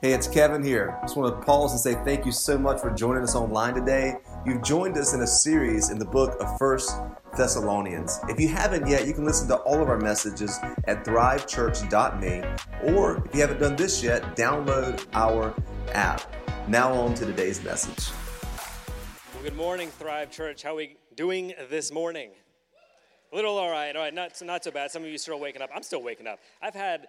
Hey, it's Kevin here. Just want to pause and say thank you so much for joining us online today. You've joined us in a series in the book of First Thessalonians. If you haven't yet, you can listen to all of our messages at thrivechurch.me, or if you haven't done this yet, download our app. Now on to today's message. Well, good morning, Thrive Church. How are we doing this morning? A little all right, all right, not, not so bad. Some of you still waking up. I'm still waking up. I've had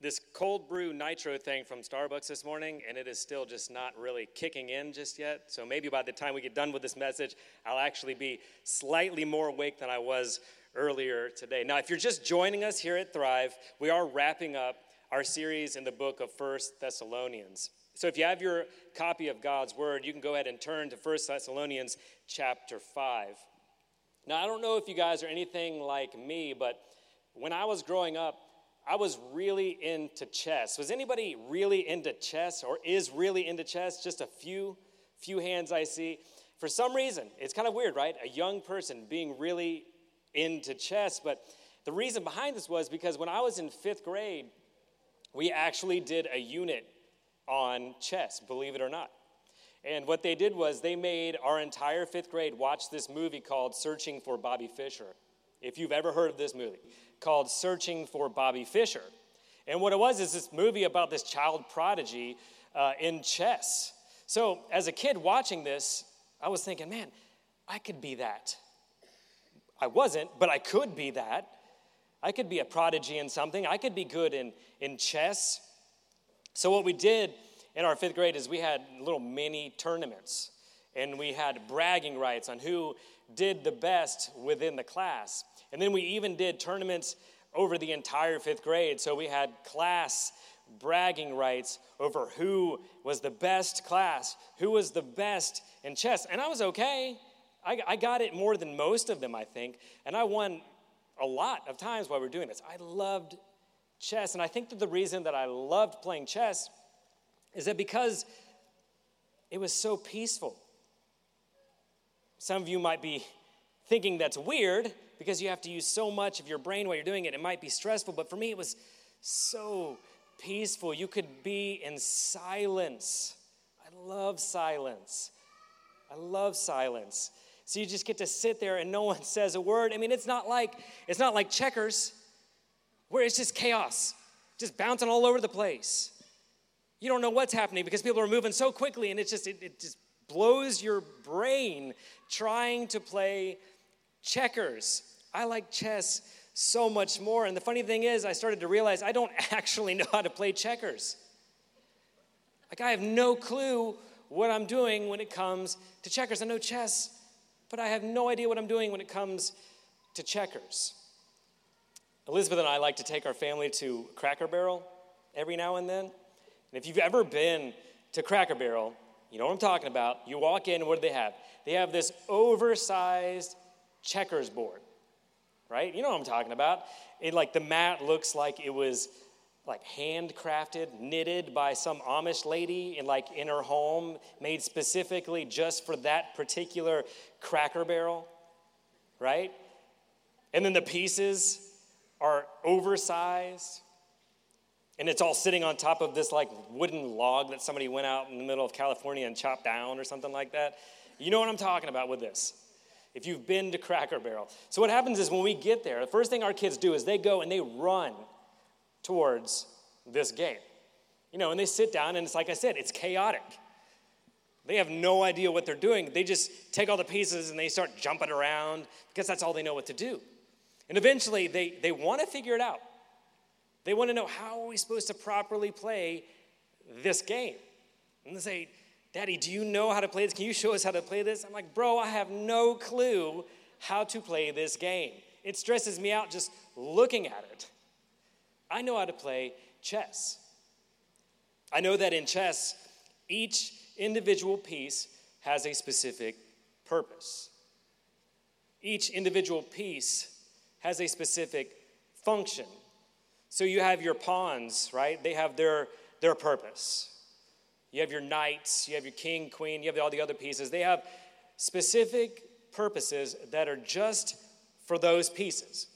this cold brew nitro thing from Starbucks this morning, and it is still just not really kicking in just yet. So maybe by the time we get done with this message, I'll actually be slightly more awake than I was earlier today. Now, if you're just joining us here at Thrive, we are wrapping up our series in the book of First Thessalonians. So if you have your copy of God's Word, you can go ahead and turn to First Thessalonians chapter 5. Now, I don't know if you guys are anything like me, but when I was growing up, I was really into chess. Was anybody really into chess or is really into chess? Just a few, few hands I see. For some reason, it's kind of weird, right? A young person being really into chess. But the reason behind this was because when I was in fifth grade, we actually did a unit on chess, believe it or not. And what they did was they made our entire fifth grade watch this movie called Searching for Bobby Fischer. If you've ever heard of this movie, called Searching for Bobby Fischer. And what it was is this movie about this child prodigy uh, in chess. So as a kid watching this, I was thinking, man, I could be that. I wasn't, but I could be that. I could be a prodigy in something. I could be good in, in chess. So, what we did in our fifth grade is we had little mini tournaments and we had bragging rights on who did the best within the class. And then we even did tournaments over the entire fifth grade. So we had class bragging rights over who was the best class, who was the best in chess. And I was okay. I, I got it more than most of them, I think. And I won a lot of times while we were doing this. I loved chess. And I think that the reason that I loved playing chess is that because it was so peaceful. Some of you might be thinking that's weird because you have to use so much of your brain while you're doing it. It might be stressful, but for me, it was so peaceful. You could be in silence. I love silence. I love silence. So you just get to sit there and no one says a word. I mean, it's not like it's not like checkers where it's just chaos, just bouncing all over the place. You don't know what's happening because people are moving so quickly and it just it, it just blows your brain trying to play checkers. I like chess so much more. And the funny thing is, I started to realize I don't actually know how to play checkers. Like, I have no clue what I'm doing when it comes to checkers. I know chess, but I have no idea what I'm doing when it comes to checkers. Elizabeth and I like to take our family to Cracker Barrel every now and then. And if you've ever been to Cracker Barrel, you know what I'm talking about. You walk in, what do they have? They have this oversized checkers board right? You know what I'm talking about. It like the mat looks like it was like handcrafted, knitted by some Amish lady in like in her home, made specifically just for that particular cracker barrel, right? And then the pieces are oversized. And it's all sitting on top of this like wooden log that somebody went out in the middle of California and chopped down or something like that. You know what I'm talking about with this if you've been to Cracker Barrel. So, what happens is when we get there, the first thing our kids do is they go and they run towards this game. You know, and they sit down, and it's like I said, it's chaotic. They have no idea what they're doing. They just take all the pieces and they start jumping around because that's all they know what to do. And eventually, they, they want to figure it out. They want to know how are we supposed to properly play this game? And they say, Daddy, do you know how to play this? Can you show us how to play this? I'm like, Bro, I have no clue how to play this game. It stresses me out just looking at it. I know how to play chess. I know that in chess, each individual piece has a specific purpose. Each individual piece has a specific function. So you have your pawns, right? They have their, their purpose. You have your knights, you have your king, queen, you have all the other pieces. They have specific purposes that are just for those pieces.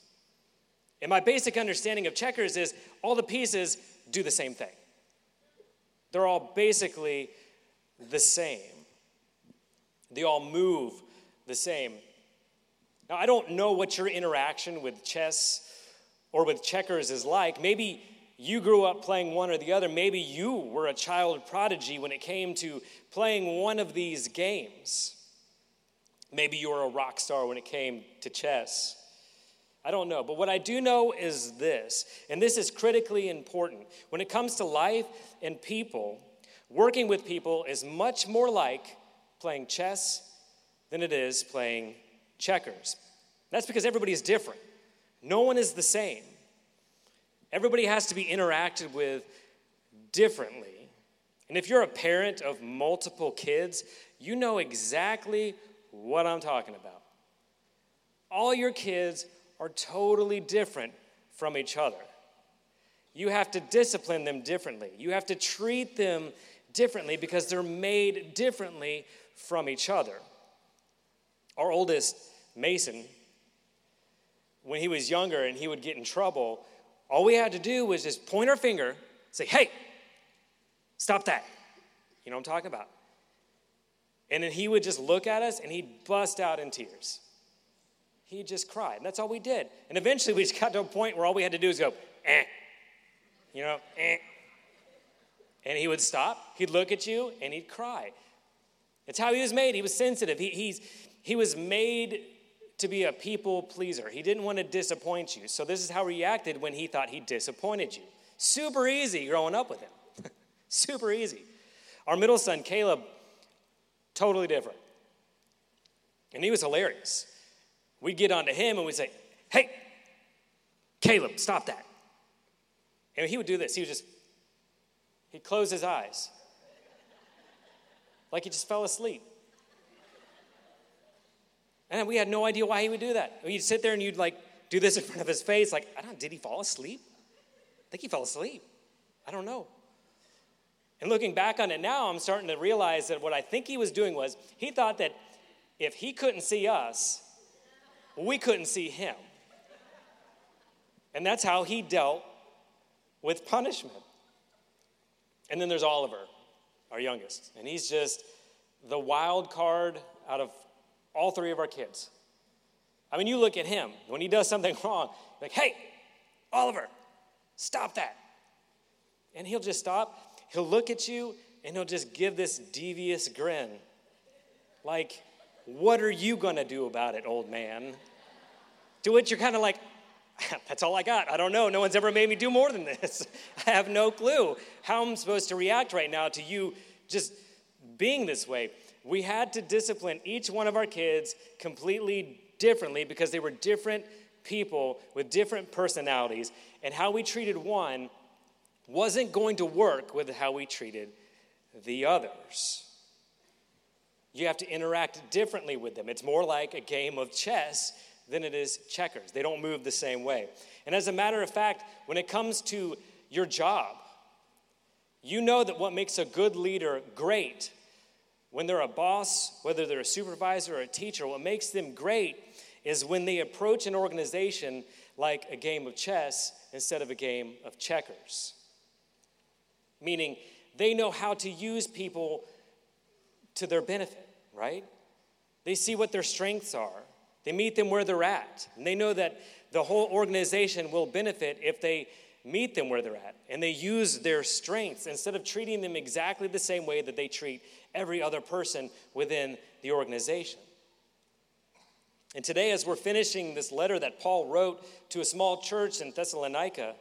And my basic understanding of checkers is all the pieces do the same thing. They're all basically the same. They all move the same. Now, I don't know what your interaction with chess or with checkers is like. Maybe you grew up playing one or the other. Maybe you were a child prodigy when it came to playing one of these games. Maybe you were a rock star when it came to chess. I don't know. But what I do know is this, and this is critically important. When it comes to life and people, working with people is much more like playing chess than it is playing checkers. That's because everybody is different. No one is the same. Everybody has to be interacted with differently. And if you're a parent of multiple kids, you know exactly what I'm talking about. All your kids are totally different from each other. You have to discipline them differently. You have to treat them differently because they're made differently from each other. Our oldest, Mason, when he was younger and he would get in trouble, all we had to do was just point our finger, say, hey, stop that. You know what I'm talking about? And then he would just look at us and he'd bust out in tears. He'd just cried. And that's all we did. And eventually we just got to a point where all we had to do was go, eh. You know, eh. And he would stop, he'd look at you, and he'd cry. It's how he was made. He was sensitive. He, he's, he was made to be a people pleaser. He didn't want to disappoint you. So this is how he reacted when he thought he disappointed you. Super easy growing up with him. Super easy. Our middle son, Caleb, totally different. And he was hilarious. We'd get onto him and we'd say, Hey, Caleb, stop that. And he would do this. He would just, he'd close his eyes like he just fell asleep. And we had no idea why he would do that. You'd sit there and you'd like do this in front of his face, like, I don't, did he fall asleep? I think he fell asleep. I don't know. And looking back on it now, I'm starting to realize that what I think he was doing was he thought that if he couldn't see us, we couldn't see him. And that's how he dealt with punishment. And then there's Oliver, our youngest, and he's just the wild card out of all three of our kids. I mean, you look at him, when he does something wrong, like, hey, Oliver, stop that. And he'll just stop, he'll look at you, and he'll just give this devious grin. Like, what are you gonna do about it, old man? To which you're kind of like, that's all I got. I don't know. No one's ever made me do more than this. I have no clue how I'm supposed to react right now to you just being this way we had to discipline each one of our kids completely differently because they were different people with different personalities, and how we treated one wasn't going to work with how we treated the others. You have to interact differently with them. It's more like a game of chess than it is checkers. They don't move the same way. And as a matter of fact, when it comes to your job, you know that what makes a good leader great when they're a boss, whether they're a supervisor or a teacher, what makes them great is when they approach an organization like a game of chess instead of a game of checkers. Meaning, they know how to use people to their benefit, right? They see what their strengths are, they meet them where they're at, and they know that the whole organization will benefit if they meet them where they're at and they use their strengths instead of treating them exactly the same way that they treat every other person within the organization. And today, as we're finishing this letter that Paul wrote to a small church in Thessalonica,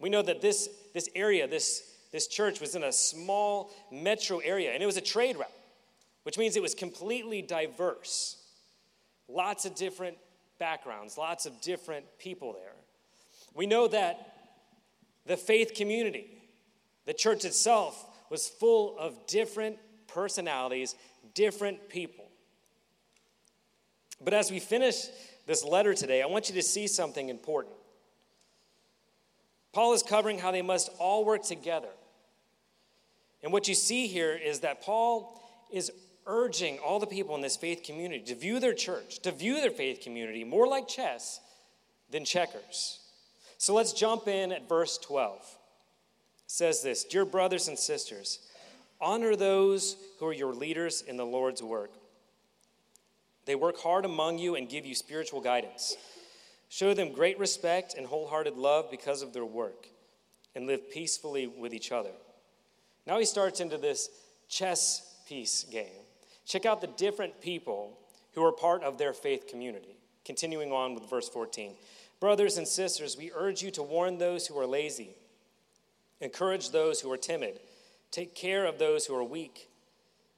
we know that this, this area, this, this church, was in a small metro area, and it was a trade route, which means it was completely diverse. Lots of different backgrounds, lots of different people there. We know that the faith community, the church itself, was full of different personalities, different people. But as we finish this letter today, I want you to see something important. Paul is covering how they must all work together. And what you see here is that Paul is urging all the people in this faith community to view their church, to view their faith community more like chess than checkers. So let's jump in at verse 12. It says this Dear brothers and sisters, honor those who are your leaders in the Lord's work. They work hard among you and give you spiritual guidance. Show them great respect and wholehearted love because of their work, and live peacefully with each other. Now he starts into this chess piece game. Check out the different people who are part of their faith community. Continuing on with verse 14. Brothers and sisters, we urge you to warn those who are lazy, encourage those who are timid, take care of those who are weak.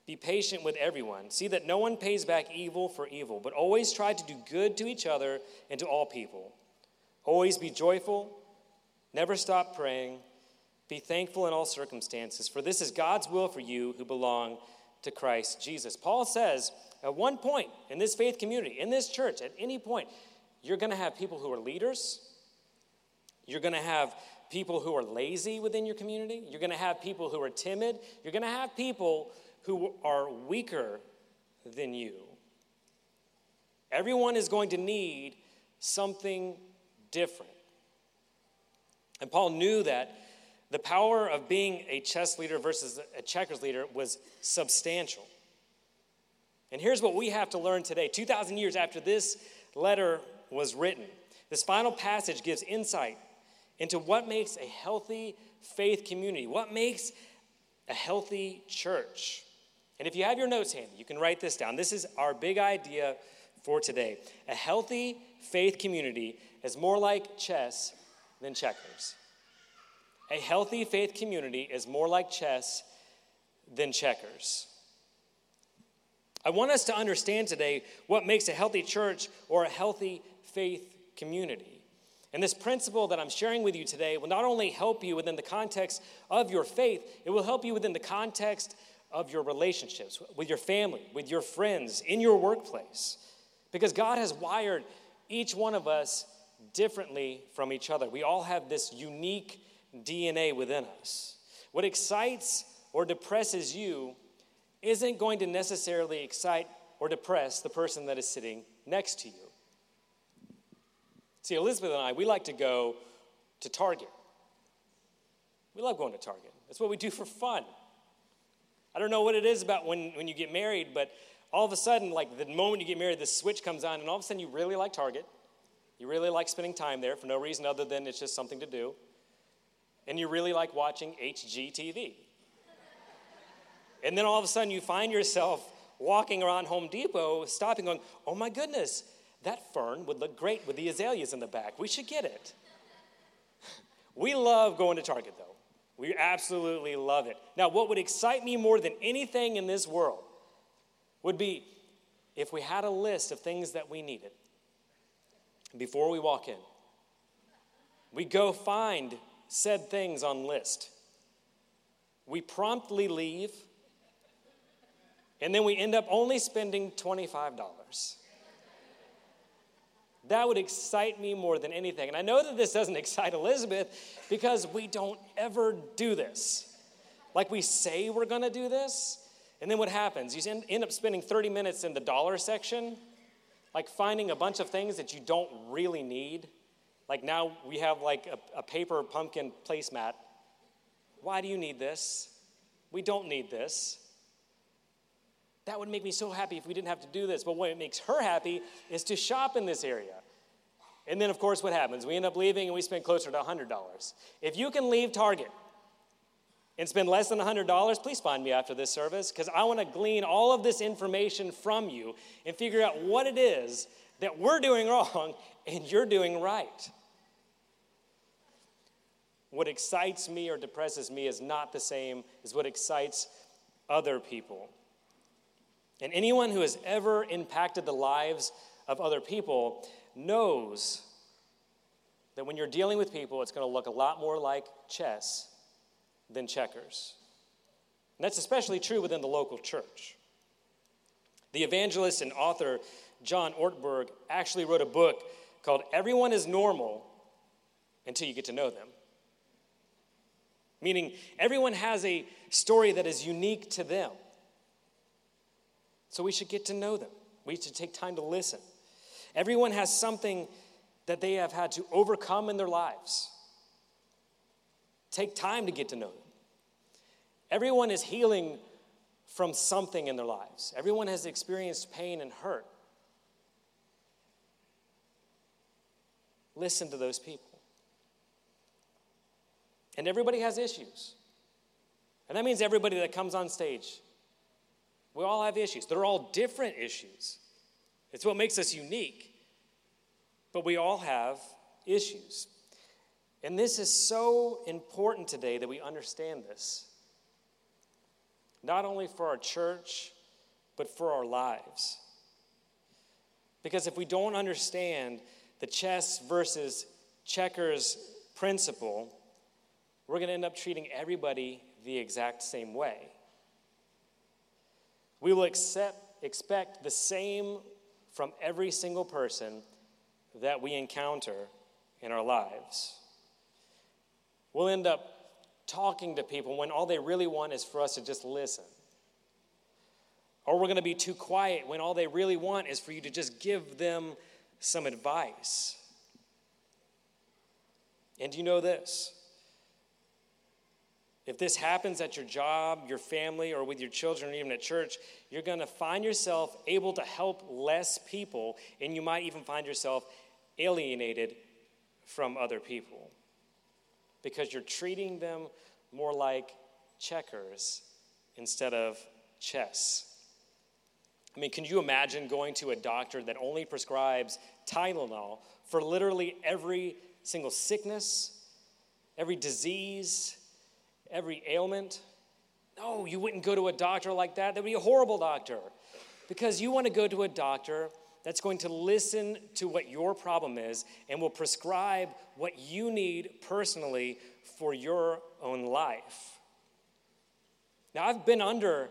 Be patient with everyone. See that no one pays back evil for evil, but always try to do good to each other and to all people. Always be joyful, never stop praying, be thankful in all circumstances, for this is God's will for you who belong to Christ Jesus. Paul says at one point in this faith community, in this church, at any point, you're going to have people who are leaders. You're going to have people who are lazy within your community. You're going to have people who are timid. You're going to have people who are weaker than you. Everyone is going to need something different. And Paul knew that the power of being a chess leader versus a checkers leader was substantial. And here's what we have to learn today 2,000 years after this letter was written. This final passage gives insight into what makes a healthy faith community, what makes a healthy church. And if you have your notes handy, you can write this down. This is our big idea for today. A healthy faith community is more like chess than checkers. A healthy faith community is more like chess than checkers. I want us to understand today what makes a healthy church or a healthy faith community. And this principle that I'm sharing with you today will not only help you within the context of your faith, it will help you within the context of your relationships with your family, with your friends, in your workplace. Because God has wired each one of us differently from each other. We all have this unique DNA within us. What excites or depresses you isn't going to necessarily excite or depress the person that is sitting next to you. See, Elizabeth and I, we like to go to Target. We love going to Target. That's what we do for fun. I don't know what it is about when, when you get married, but all of a sudden, like the moment you get married, the switch comes on, and all of a sudden you really like Target. You really like spending time there for no reason other than it's just something to do. And you really like watching HGTV. and then all of a sudden you find yourself walking around Home Depot, stopping, going, oh my goodness, that fern would look great with the azaleas in the back. We should get it. we love going to Target, though. We absolutely love it. Now, what would excite me more than anything in this world would be if we had a list of things that we needed before we walk in. We go find said things on list. We promptly leave, and then we end up only spending $25. That would excite me more than anything. And I know that this doesn't excite Elizabeth because we don't ever do this. Like we say we're gonna do this, and then what happens? You end up spending 30 minutes in the dollar section, like finding a bunch of things that you don't really need. Like now we have like a, a paper pumpkin placemat. Why do you need this? We don't need this. That would make me so happy if we didn't have to do this. But what makes her happy is to shop in this area. And then, of course, what happens? We end up leaving and we spend closer to $100. If you can leave Target and spend less than $100, please find me after this service because I want to glean all of this information from you and figure out what it is that we're doing wrong and you're doing right. What excites me or depresses me is not the same as what excites other people. And anyone who has ever impacted the lives of other people knows that when you're dealing with people, it's going to look a lot more like chess than checkers. And that's especially true within the local church. The evangelist and author John Ortberg actually wrote a book called Everyone is Normal Until You Get to Know Them. Meaning, everyone has a story that is unique to them. So we should get to know them. We should take time to listen. Everyone has something that they have had to overcome in their lives. Take time to get to know them. Everyone is healing from something in their lives, everyone has experienced pain and hurt. Listen to those people. And everybody has issues. And that means everybody that comes on stage, we all have issues. They're all different issues. It's what makes us unique. But we all have issues. And this is so important today that we understand this. Not only for our church, but for our lives. Because if we don't understand the chess versus checkers principle, we're going to end up treating everybody the exact same way. We will accept, expect the same from every single person that we encounter in our lives. We'll end up talking to people when all they really want is for us to just listen. Or we're going to be too quiet when all they really want is for you to just give them some advice. And you know this? If this happens at your job, your family, or with your children, or even at church, you're going to find yourself able to help less people, and you might even find yourself alienated from other people because you're treating them more like checkers instead of chess. I mean, can you imagine going to a doctor that only prescribes Tylenol for literally every single sickness, every disease, every ailment? No, you wouldn't go to a doctor like that. That would be a horrible doctor. Because you want to go to a doctor that's going to listen to what your problem is and will prescribe what you need personally for your own life. Now, I've been under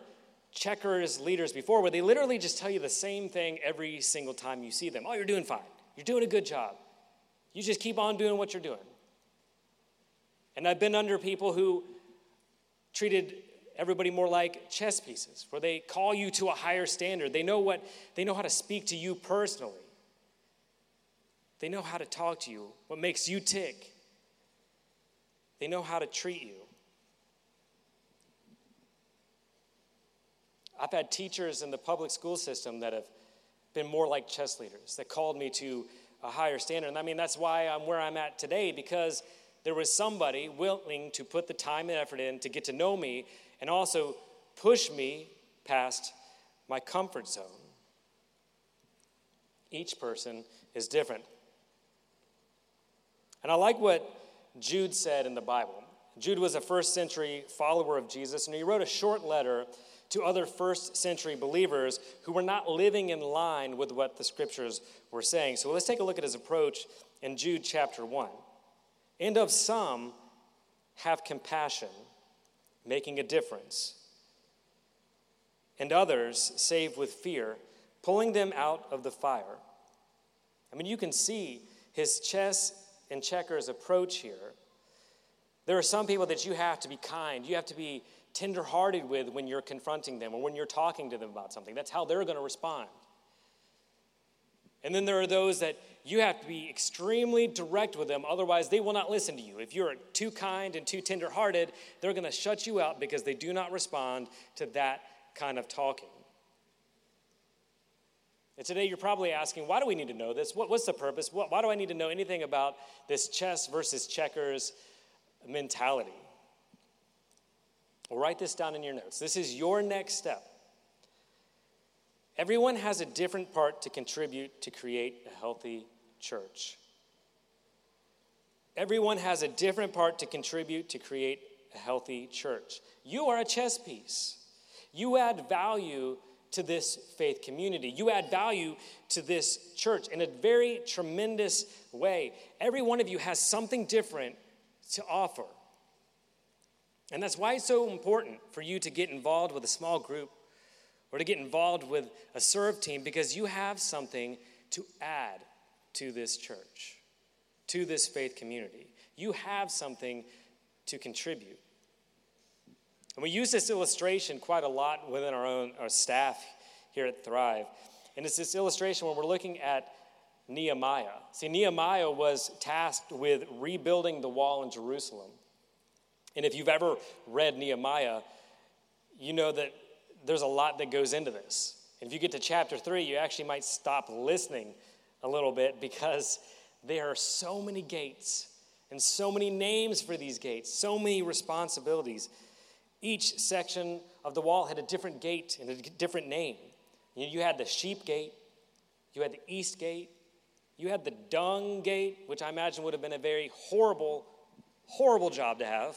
checkers leaders before where they literally just tell you the same thing every single time you see them. Oh, you're doing fine. You're doing a good job. You just keep on doing what you're doing. And I've been under people who treated everybody more like chess pieces, where they call you to a higher standard. They know what they know how to speak to you personally. They know how to talk to you, what makes you tick. They know how to treat you. I've had teachers in the public school system that have been more like chess leaders, that called me to a higher standard. And I mean, that's why I'm where I'm at today, because there was somebody willing to put the time and effort in to get to know me and also push me past my comfort zone. Each person is different. And I like what Jude said in the Bible. Jude was a first century follower of Jesus, and he wrote a short letter to other first century believers who were not living in line with what the scriptures were saying. So let's take a look at his approach in Jude chapter 1. And of some, have compassion, making a difference. And others, save with fear, pulling them out of the fire. I mean, you can see his chess and checkers approach here. There are some people that you have to be kind, you have to be tenderhearted with when you're confronting them or when you're talking to them about something. That's how they're going to respond. And then there are those that you have to be extremely direct with them, otherwise, they will not listen to you. If you're too kind and too tenderhearted, they're going to shut you out because they do not respond to that kind of talking. And today you're probably asking, why do we need to know this? What, what's the purpose? What, why do I need to know anything about this chess versus checkers mentality? Well, write this down in your notes. This is your next step. Everyone has a different part to contribute to create a healthy church. Everyone has a different part to contribute to create a healthy church. You are a chess piece. You add value to this faith community. You add value to this church in a very tremendous way. Every one of you has something different to offer. And that's why it's so important for you to get involved with a small group or to get involved with a serve team because you have something to add to this church, to this faith community. You have something to contribute. And we use this illustration quite a lot within our own our staff here at Thrive. And it's this illustration when we're looking at Nehemiah. See, Nehemiah was tasked with rebuilding the wall in Jerusalem. And if you've ever read Nehemiah, you know that there's a lot that goes into this. If you get to chapter three, you actually might stop listening a little bit because there are so many gates and so many names for these gates, so many responsibilities. Each section of the wall had a different gate and a different name. You had the sheep gate, you had the east gate, you had the dung gate, which I imagine would have been a very horrible, horrible job to have.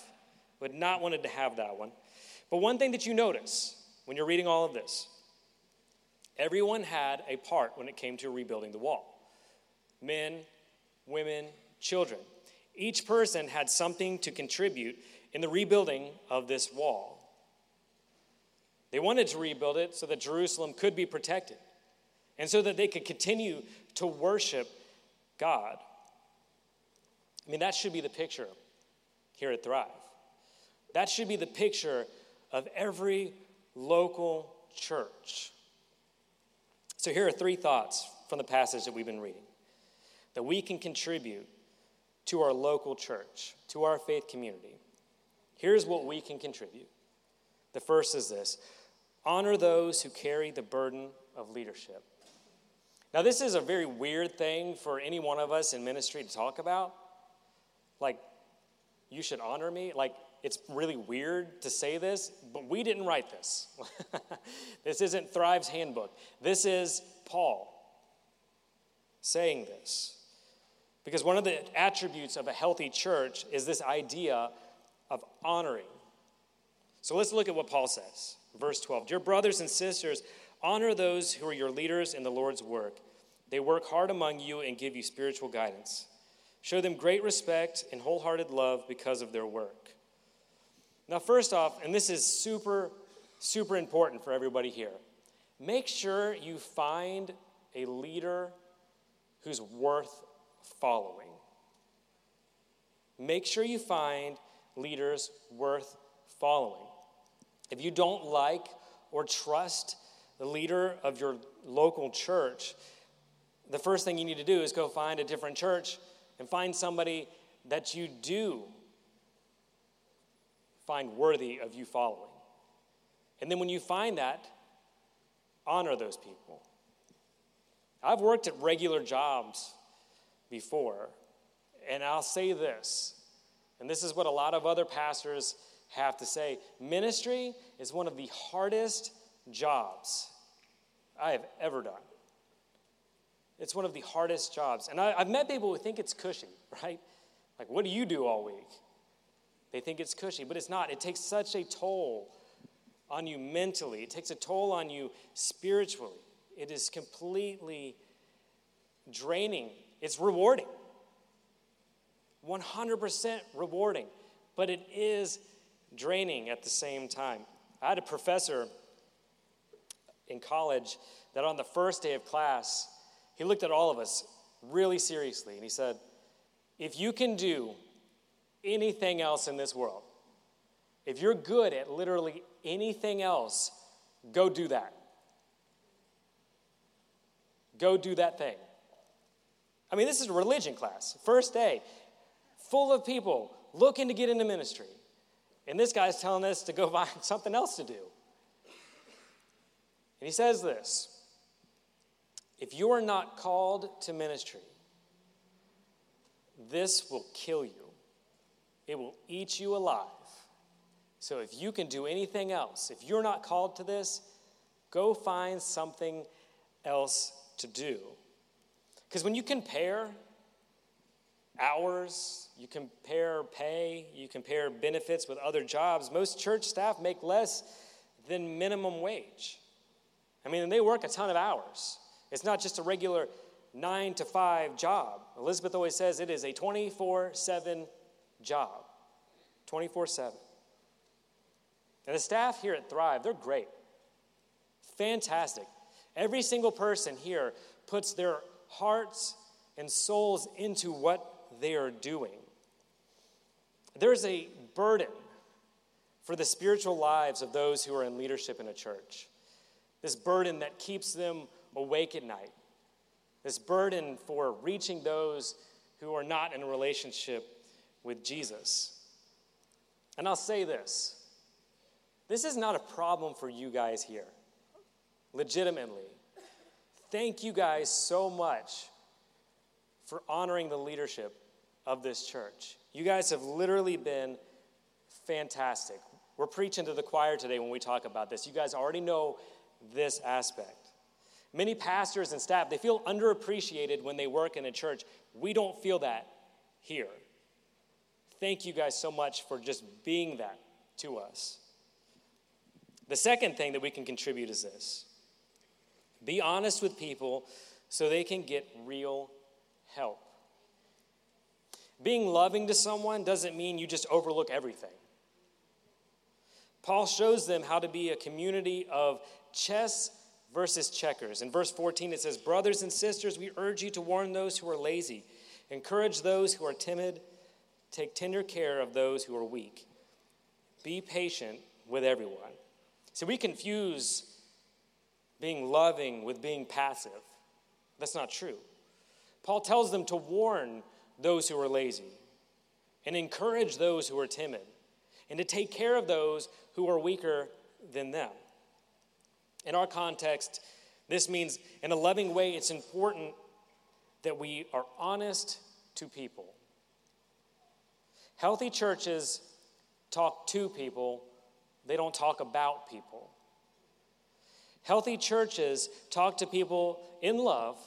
Would not wanted to have that one. But one thing that you notice when you're reading all of this, everyone had a part when it came to rebuilding the wall. Men, women, children. Each person had something to contribute in the rebuilding of this wall. They wanted to rebuild it so that Jerusalem could be protected and so that they could continue to worship God. I mean, that should be the picture here at Thrive. That should be the picture of every local church. So, here are three thoughts from the passage that we've been reading that we can contribute to our local church, to our faith community. Here's what we can contribute. The first is this honor those who carry the burden of leadership. Now, this is a very weird thing for any one of us in ministry to talk about. Like, you should honor me. Like, it's really weird to say this, but we didn't write this. this isn't Thrive's handbook. This is Paul saying this. Because one of the attributes of a healthy church is this idea of honoring. So let's look at what Paul says. Verse 12 Dear brothers and sisters, honor those who are your leaders in the Lord's work. They work hard among you and give you spiritual guidance. Show them great respect and wholehearted love because of their work. Now, first off, and this is super, super important for everybody here, make sure you find a leader who's worth following. Make sure you find leaders worth following. If you don't like or trust the leader of your local church, the first thing you need to do is go find a different church and find somebody that you do find worthy of you following. And then when you find that, honor those people. I've worked at regular jobs before, and I'll say this, and this is what a lot of other pastors have to say ministry is one of the hardest jobs I have ever done. It's one of the hardest jobs. And I, have met people who think it's cushy, right? Like, what do you do all week? They think it's cushy, but it's not. It takes such a toll on you mentally, it takes a toll on you spiritually. It is completely draining. It's rewarding. 100% rewarding, but it is draining at the same time. I had a professor in college that on the first day of class, he looked at all of us really seriously and he said, If you can do anything else in this world, if you're good at literally anything else, go do that. Go do that thing. I mean, this is a religion class, first day, full of people looking to get into ministry. And this guy's telling us to go find something else to do. And he says this if you are not called to ministry, this will kill you. It will eat you alive. So if you can do anything else, if you're not called to this, go find something else to do. Because when you compare hours, you compare pay, you compare benefits with other jobs, most church staff make less than minimum wage. I mean, they work a ton of hours. It's not just a regular nine to five job. Elizabeth always says it is a 24 7 job. 24 7. And the staff here at Thrive, they're great. Fantastic. Every single person here puts their hearts and souls into what they are doing. There's a burden for the spiritual lives of those who are in leadership in a church. This burden that keeps them awake at night. This burden for reaching those who are not in a relationship with Jesus. And I'll say this this is not a problem for you guys here. Legitimately. Thank you guys so much for honoring the leadership of this church. You guys have literally been fantastic. We're preaching to the choir today when we talk about this. You guys already know this aspect. Many pastors and staff, they feel underappreciated when they work in a church. We don't feel that here. Thank you guys so much for just being that to us. The second thing that we can contribute is this be honest with people so they can get real help. Being loving to someone doesn't mean you just overlook everything. Paul shows them how to be a community of chess versus checkers. In verse 14, it says, Brothers and sisters, we urge you to warn those who are lazy, encourage those who are timid, take tender care of those who are weak. Be patient with everyone. So we confuse being loving with being passive. That's not true. Paul tells them to warn those who are lazy and encourage those who are timid and to take care of those who are weaker than them. In our context, this means in a loving way, it's important that we are honest to people. Healthy churches talk to people, they don't talk about people. Healthy churches talk to people in love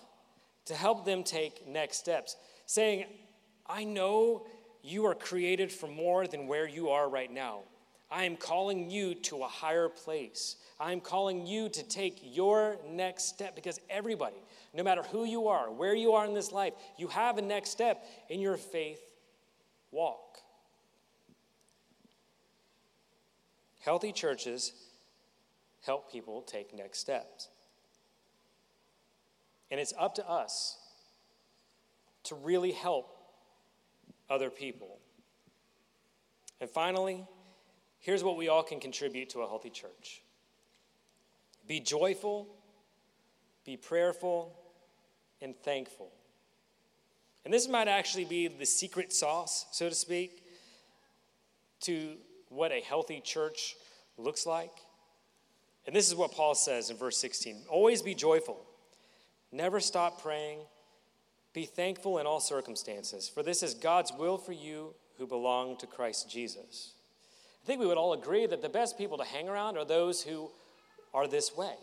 to help them take next steps, saying, I know you are created for more than where you are right now. I am calling you to a higher place. I am calling you to take your next step because everybody, no matter who you are, where you are in this life, you have a next step in your faith walk. Healthy churches help people take next steps. And it's up to us to really help other people. And finally, here's what we all can contribute to a healthy church be joyful, be prayerful, and thankful. And this might actually be the secret sauce, so to speak, to what a healthy church looks like. And this is what Paul says in verse 16 Always be joyful, never stop praying, be thankful in all circumstances, for this is God's will for you who belong to Christ Jesus. I think we would all agree that the best people to hang around are those who are this way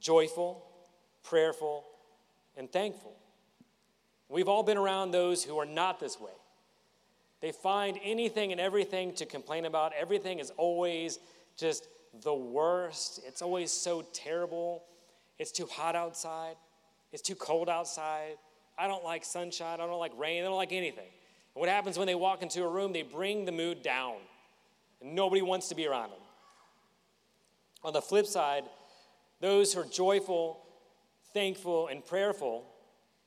joyful, prayerful, and thankful. We've all been around those who are not this way. They find anything and everything to complain about. Everything is always just the worst. It's always so terrible. It's too hot outside. It's too cold outside. I don't like sunshine. I don't like rain. I don't like anything. And what happens when they walk into a room? They bring the mood down, and nobody wants to be around them. On the flip side, those who are joyful, thankful, and prayerful,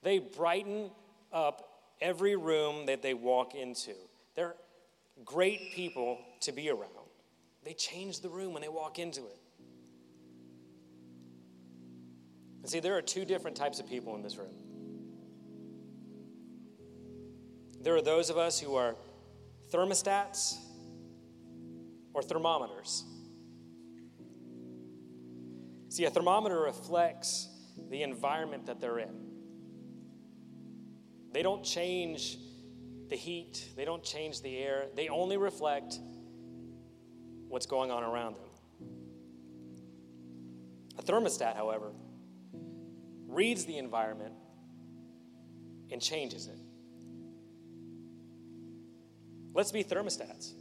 they brighten up every room that they walk into. They're great people to be around. They change the room when they walk into it. And see, there are two different types of people in this room. There are those of us who are thermostats or thermometers. See, a thermometer reflects the environment that they're in. They don't change the heat, they don't change the air, they only reflect what's going on around them. A thermostat, however, reads the environment and changes it. Let's be thermostats.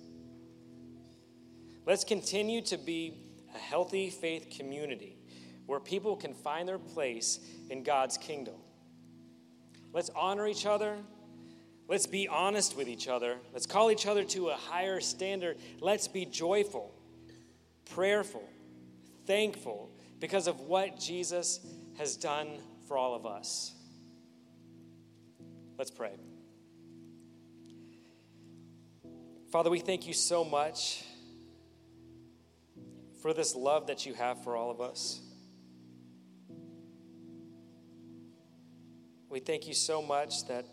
Let's continue to be a healthy faith community where people can find their place in God's kingdom. Let's honor each other. Let's be honest with each other. Let's call each other to a higher standard. Let's be joyful, prayerful, thankful because of what Jesus has done for all of us. Let's pray. Father, we thank you so much for this love that you have for all of us. We thank you so much that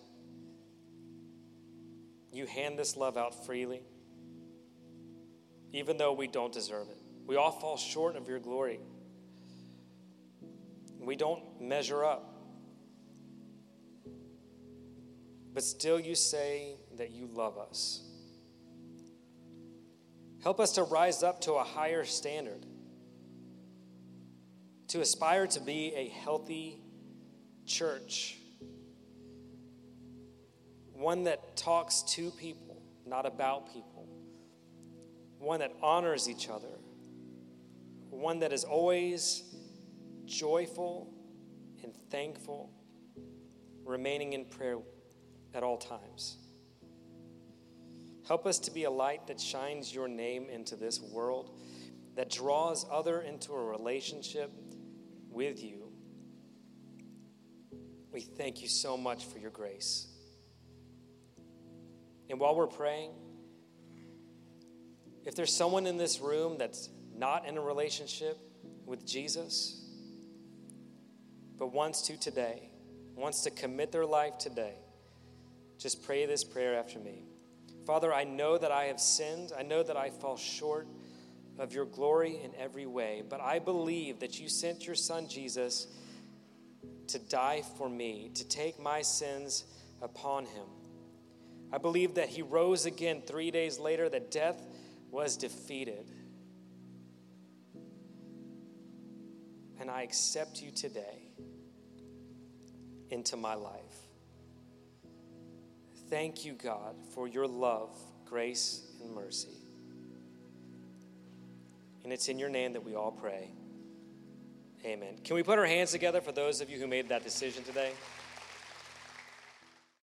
you hand this love out freely. even though we don't deserve it. We all fall short of your glory. We don't measure up. But still, you say that you love us. Help us to rise up to a higher standard, to aspire to be a healthy church, one that talks to people, not about people, one that honors each other, one that is always joyful and thankful, remaining in prayer at all times. Help us to be a light that shines your name into this world, that draws other into a relationship with you. We thank you so much for your grace. And while we're praying, if there's someone in this room that's not in a relationship with Jesus, but wants to today, wants to commit their life today, just pray this prayer after me. Father, I know that I have sinned. I know that I fall short of your glory in every way, but I believe that you sent your son Jesus to die for me, to take my sins upon him. I believe that he rose again three days later, that death was defeated. And I accept you today into my life. Thank you, God, for your love, grace, and mercy. And it's in your name that we all pray. Amen. Can we put our hands together for those of you who made that decision today?